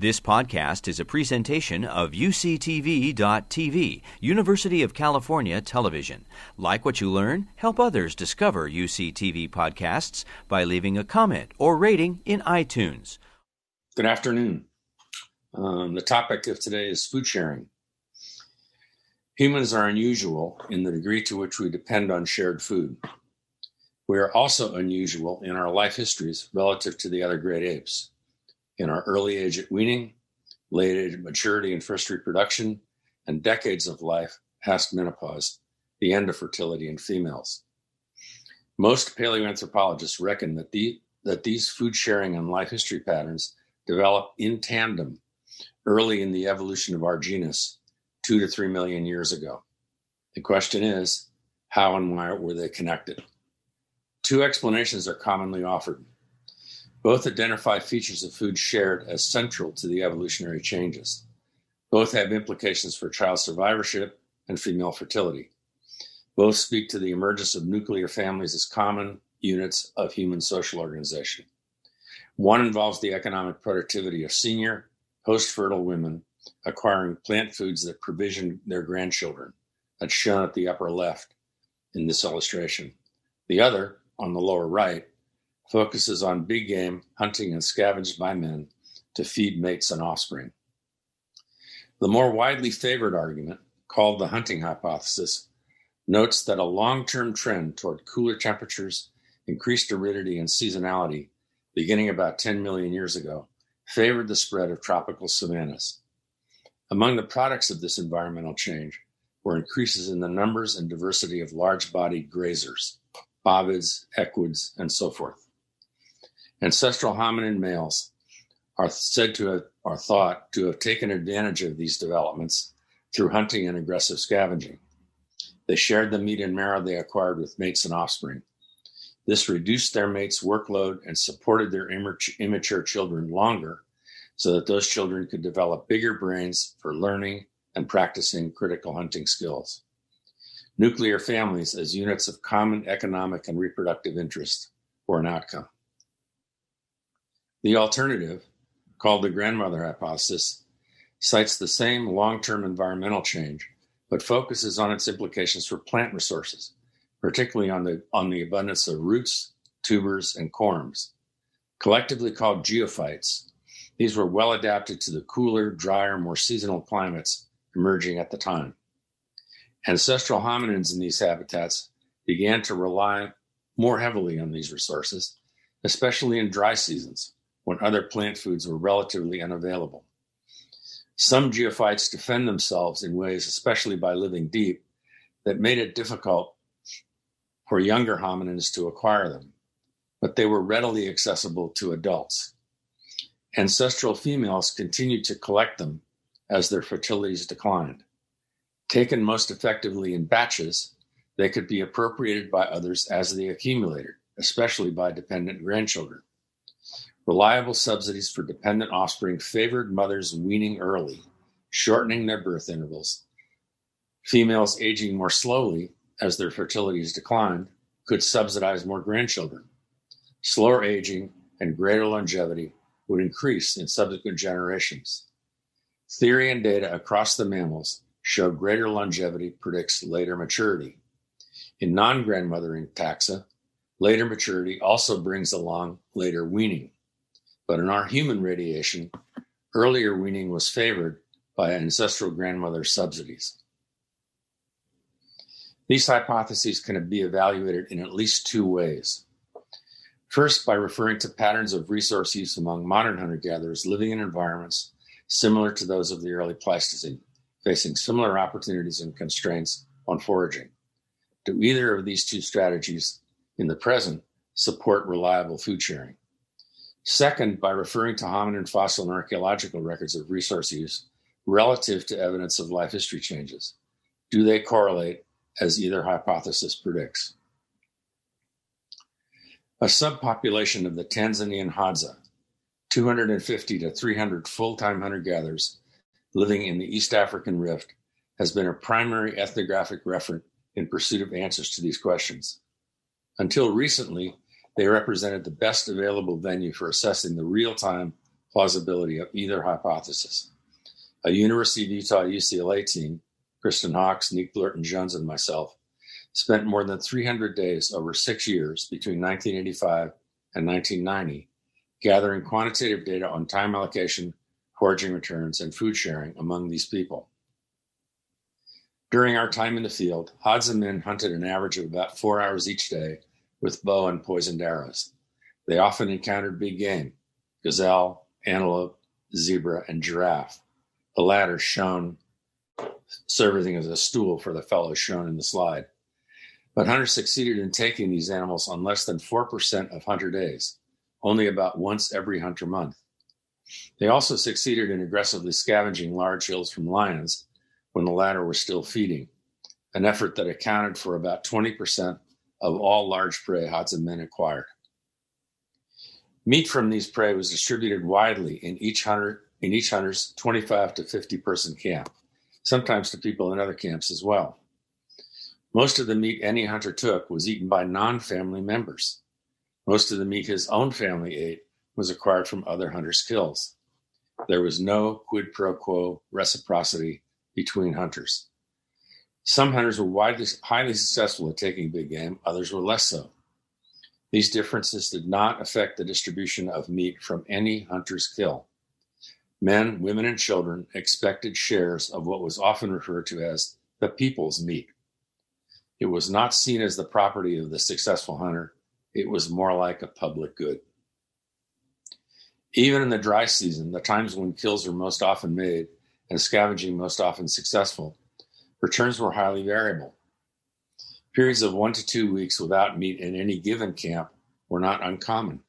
This podcast is a presentation of UCTV.tv, University of California Television. Like what you learn, help others discover UCTV podcasts by leaving a comment or rating in iTunes. Good afternoon. Um, the topic of today is food sharing. Humans are unusual in the degree to which we depend on shared food. We are also unusual in our life histories relative to the other great apes in our early age at weaning, late age at maturity and first reproduction, and decades of life past menopause, the end of fertility in females. Most paleoanthropologists reckon that, the, that these food sharing and life history patterns develop in tandem early in the evolution of our genus, two to three million years ago. The question is, how and why were they connected? Two explanations are commonly offered. Both identify features of food shared as central to the evolutionary changes. Both have implications for child survivorship and female fertility. Both speak to the emergence of nuclear families as common units of human social organization. One involves the economic productivity of senior, post fertile women acquiring plant foods that provision their grandchildren. That's shown at the upper left in this illustration. The other, on the lower right, focuses on big game hunting and scavenged by men to feed mates and offspring. The more widely favored argument, called the hunting hypothesis, notes that a long term trend toward cooler temperatures, increased aridity, and seasonality, beginning about 10 million years ago, favored the spread of tropical savannas. Among the products of this environmental change were increases in the numbers and diversity of large bodied grazers, bovids, equids, and so forth. Ancestral hominin males are said to have, are thought to have taken advantage of these developments through hunting and aggressive scavenging. They shared the meat and marrow they acquired with mates and offspring. This reduced their mates' workload and supported their immature children longer so that those children could develop bigger brains for learning and practicing critical hunting skills. Nuclear families as units of common economic and reproductive interest were an outcome. The alternative, called the grandmother hypothesis, cites the same long term environmental change, but focuses on its implications for plant resources, particularly on the, on the abundance of roots, tubers, and corms. Collectively called geophytes, these were well adapted to the cooler, drier, more seasonal climates emerging at the time. Ancestral hominins in these habitats began to rely more heavily on these resources, especially in dry seasons when other plant foods were relatively unavailable. Some geophytes defend themselves in ways, especially by living deep, that made it difficult for younger hominins to acquire them, but they were readily accessible to adults. Ancestral females continued to collect them as their fertilities declined. Taken most effectively in batches, they could be appropriated by others as they accumulated, especially by dependent grandchildren. Reliable subsidies for dependent offspring favored mothers weaning early, shortening their birth intervals. Females aging more slowly as their fertilities declined could subsidize more grandchildren. Slower aging and greater longevity would increase in subsequent generations. Theory and data across the mammals show greater longevity predicts later maturity. In non grandmothering taxa, later maturity also brings along later weaning. But in our human radiation, earlier weaning was favored by ancestral grandmother subsidies. These hypotheses can be evaluated in at least two ways. First, by referring to patterns of resource use among modern hunter gatherers living in environments similar to those of the early Pleistocene, facing similar opportunities and constraints on foraging. Do either of these two strategies in the present support reliable food sharing? Second, by referring to hominin fossil and archaeological records of resource use relative to evidence of life history changes. Do they correlate as either hypothesis predicts? A subpopulation of the Tanzanian Hadza, 250 to 300 full time hunter gatherers living in the East African Rift, has been a primary ethnographic referent in pursuit of answers to these questions. Until recently, they represented the best available venue for assessing the real time plausibility of either hypothesis. A University of Utah UCLA team, Kristen Hawkes, Nick Blurton Jones, and myself, spent more than 300 days over six years between 1985 and 1990 gathering quantitative data on time allocation, foraging returns, and food sharing among these people. During our time in the field, Hadza men hunted an average of about four hours each day with bow and poisoned arrows. They often encountered big game gazelle, antelope, zebra, and giraffe, the latter shown serving as a stool for the fellows shown in the slide. But hunters succeeded in taking these animals on less than 4% of hunter days, only about once every hunter month. They also succeeded in aggressively scavenging large hills from lions when the latter were still feeding, an effort that accounted for about 20% of all large prey Hadza men acquired. Meat from these prey was distributed widely in each hunter in each hunter's 25 to 50 person camp, sometimes to people in other camps as well. Most of the meat any hunter took was eaten by non family members. Most of the meat his own family ate was acquired from other hunters' kills. There was no quid pro quo reciprocity between hunters. Some hunters were widely, highly successful at taking big game, others were less so. These differences did not affect the distribution of meat from any hunter's kill. Men, women, and children expected shares of what was often referred to as the people's meat. It was not seen as the property of the successful hunter, it was more like a public good. Even in the dry season, the times when kills were most often made and scavenging most often successful, returns were highly variable. Periods of one to two weeks without meat in any given camp were not uncommon.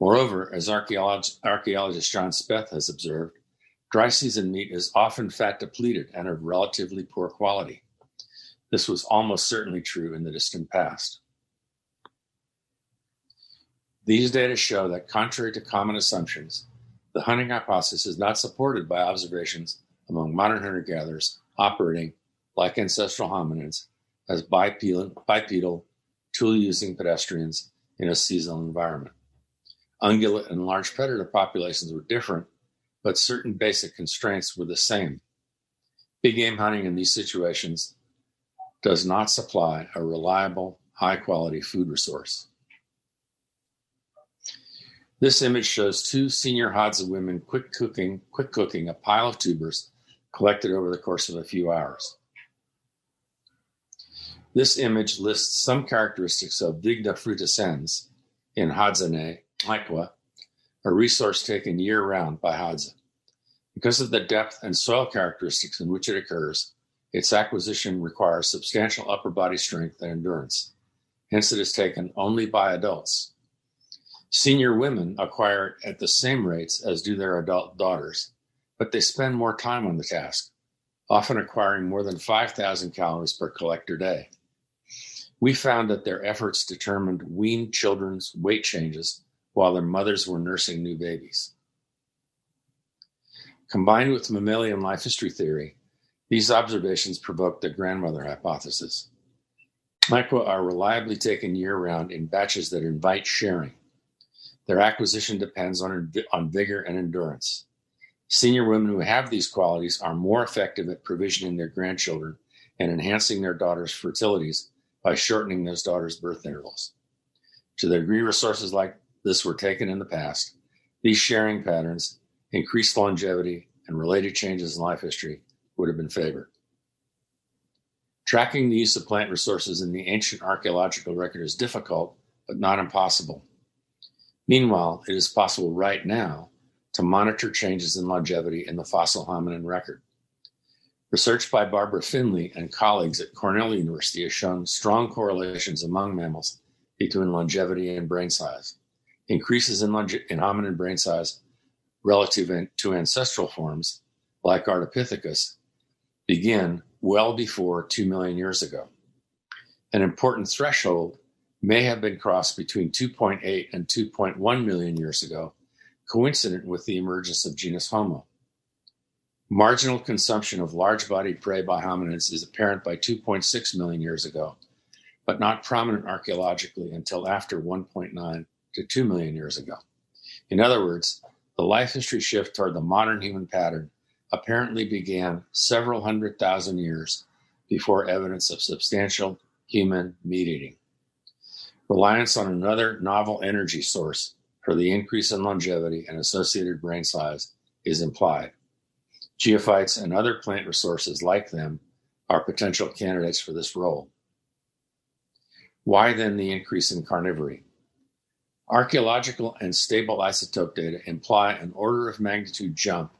Moreover, as archaeologist, archaeologist John Speth has observed, dry season meat is often fat depleted and of relatively poor quality. This was almost certainly true in the distant past. These data show that, contrary to common assumptions, the hunting hypothesis is not supported by observations among modern hunter gatherers operating, like ancestral hominids, as bipedal, bipedal tool using pedestrians in a seasonal environment. Ungulate and large predator populations were different, but certain basic constraints were the same. Big game hunting in these situations does not supply a reliable, high quality food resource. This image shows two senior Hadza women quick cooking, quick cooking a pile of tubers collected over the course of a few hours. This image lists some characteristics of Vigna frutescens in Hadzane, ekwa, a resource taken year round by Hadza. Because of the depth and soil characteristics in which it occurs, its acquisition requires substantial upper body strength and endurance. Hence, it is taken only by adults. Senior women acquire it at the same rates as do their adult daughters, but they spend more time on the task, often acquiring more than 5,000 calories per collector day. We found that their efforts determined weaned children's weight changes while their mothers were nursing new babies. Combined with mammalian life history theory, these observations provoked the grandmother hypothesis. Micro are reliably taken year round in batches that invite sharing. Their acquisition depends on, on vigor and endurance. Senior women who have these qualities are more effective at provisioning their grandchildren and enhancing their daughters' fertilities by shortening those daughters' birth intervals. To the degree resources like this were taken in the past, these sharing patterns, increased longevity, and related changes in life history would have been favored. Tracking the use of plant resources in the ancient archaeological record is difficult, but not impossible. Meanwhile, it is possible right now to monitor changes in longevity in the fossil hominin record. Research by Barbara Finlay and colleagues at Cornell University has shown strong correlations among mammals between longevity and brain size. Increases in, longe- in hominin brain size relative in- to ancestral forms, like Ardipithecus, begin well before 2 million years ago. An important threshold may have been crossed between 2.8 and 2.1 million years ago, coincident with the emergence of genus Homo. Marginal consumption of large bodied prey by hominids is apparent by 2.6 million years ago, but not prominent archaeologically until after 1.9 to 2 million years ago. In other words, The life history shift toward the modern human pattern apparently began several hundred thousand years before evidence of substantial human meat eating. Reliance on another novel energy source for the increase in longevity and associated brain size is implied. Geophytes and other plant resources like them are potential candidates for this role. Why then the increase in carnivory? Archaeological and stable isotope data imply an order of magnitude jump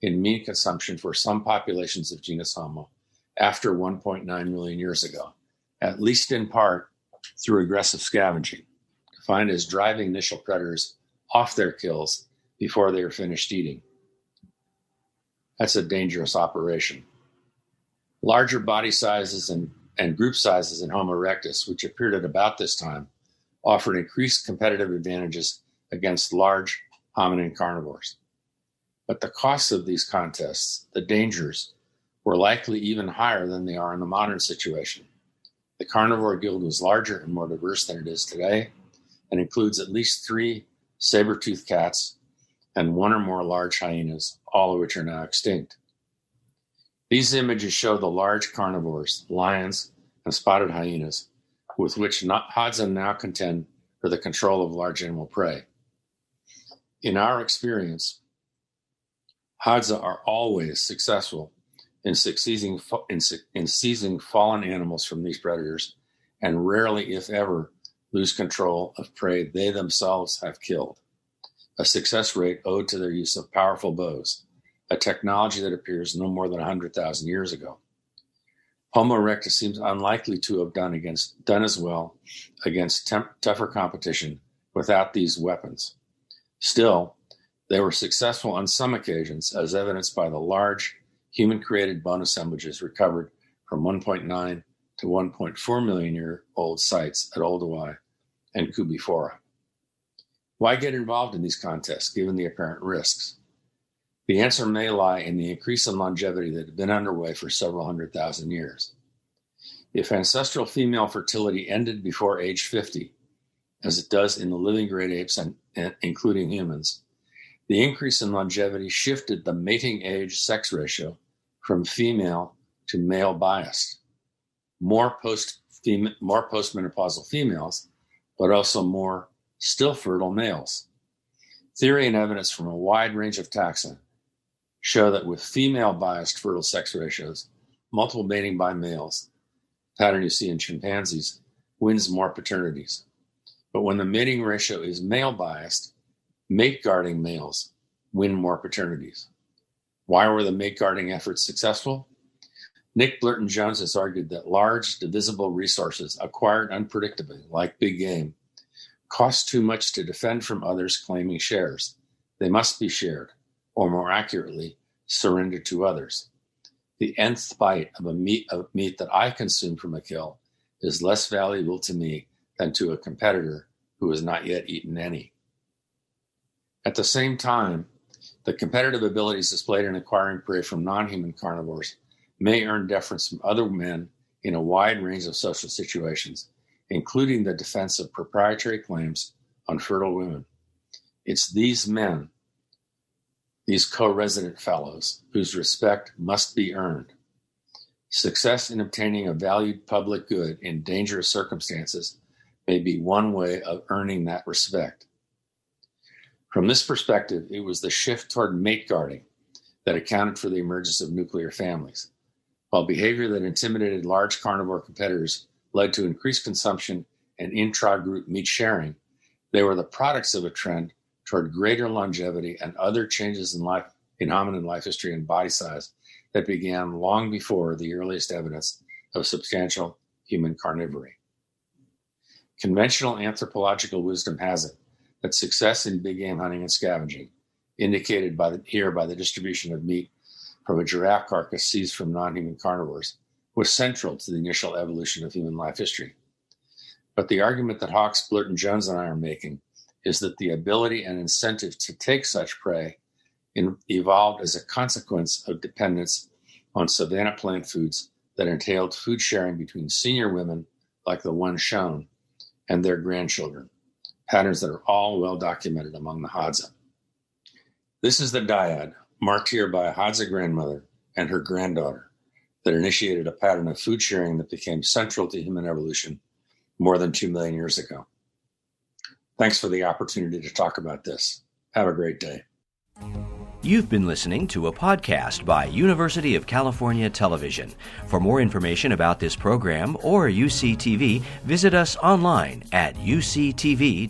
in meat consumption for some populations of genus Homo after 1.9 million years ago, at least in part through aggressive scavenging, defined as driving initial predators off their kills before they are finished eating. That's a dangerous operation. Larger body sizes and, and group sizes in Homo erectus, which appeared at about this time, offered increased competitive advantages against large hominin carnivores. But the costs of these contests, the dangers, were likely even higher than they are in the modern situation. The carnivore guild was larger and more diverse than it is today, and includes at least three saber-toothed cats and one or more large hyenas, all of which are now extinct. These images show the large carnivores, lions, and spotted hyenas, with which Hadza now contend for the control of large animal prey. In our experience, Hadza are always successful in succeeding in, in seizing fallen animals from these predators, and rarely, if ever, lose control of prey they themselves have killed. A success rate owed to their use of powerful bows, a technology that appears no more than 100,000 years ago. Homo erectus seems unlikely to have done against done as well against temp, tougher competition without these weapons. Still, they were successful on some occasions, as evidenced by the large human created bone assemblages recovered from 1.9 to 1.4 million year old sites at Olduvai and Koobi Fora. Why get involved in these contests given the apparent risks? The answer may lie in the increase in longevity that had been underway for several hundred thousand years. If ancestral female fertility ended before age 50, as it does in the living great apes and, and including humans, the increase in longevity shifted the mating age sex ratio from female to male biased. More post more postmenopausal females, but also more still fertile males. Theory and evidence from a wide range of taxa show that with female biased fertile sex ratios, multiple mating by males, pattern you see in chimpanzees, wins more paternities. But when the mating ratio is male biased, mate guarding males win more paternities. Why were the mate guarding efforts successful? Nick Blurton Jones has argued that large, divisible resources acquired unpredictably, like big game, cost too much to defend from others claiming shares. They must be shared or more accurately, surrendered to others. The nth bite of a meat of meat that I consume from a kill is less valuable to me than to a competitor who has not yet eaten any. At the same time, the competitive abilities displayed in acquiring prey from non-human carnivores may earn deference from other men in a wide range of social situations, including the defense of proprietary claims on fertile women. It's these men these co-resident fellows, whose respect must be earned. Success in obtaining a valued public good in dangerous circumstances may be one way of earning that respect. From this perspective, it was the shift toward mate guarding that accounted for the emergence of nuclear families, while behavior that intimidated large carnivore competitors led to increased consumption and intra group meat sharing. They were the products of a trend toward greater longevity and other changes in life in hominin life history and body size that began long before the earliest evidence of substantial human carnivory. Conventional anthropological wisdom has it that success in big game hunting and scavenging, indicated by the, here by the distribution of meat from a giraffe carcass seized from non-human carnivores, was central to the initial evolution of human life history. But the argument that Hawkes, Blurton, Jones, and I are making is that the ability and incentive to take such prey in, evolved as a consequence of dependence on savanna plant foods that entailed food sharing between senior women, like the one shown, and their grandchildren, patterns that are all well documented among the Hadza. This is the dyad, marked here by a Hadza grandmother and her granddaughter, that initiated a pattern of food sharing that became central to human evolution more than 2 million years ago. Thanks for the opportunity to talk about this. Have a great day. You've been listening to a podcast by University of California Television. For more information about this program or UCTV, visit us online at uctv.tv.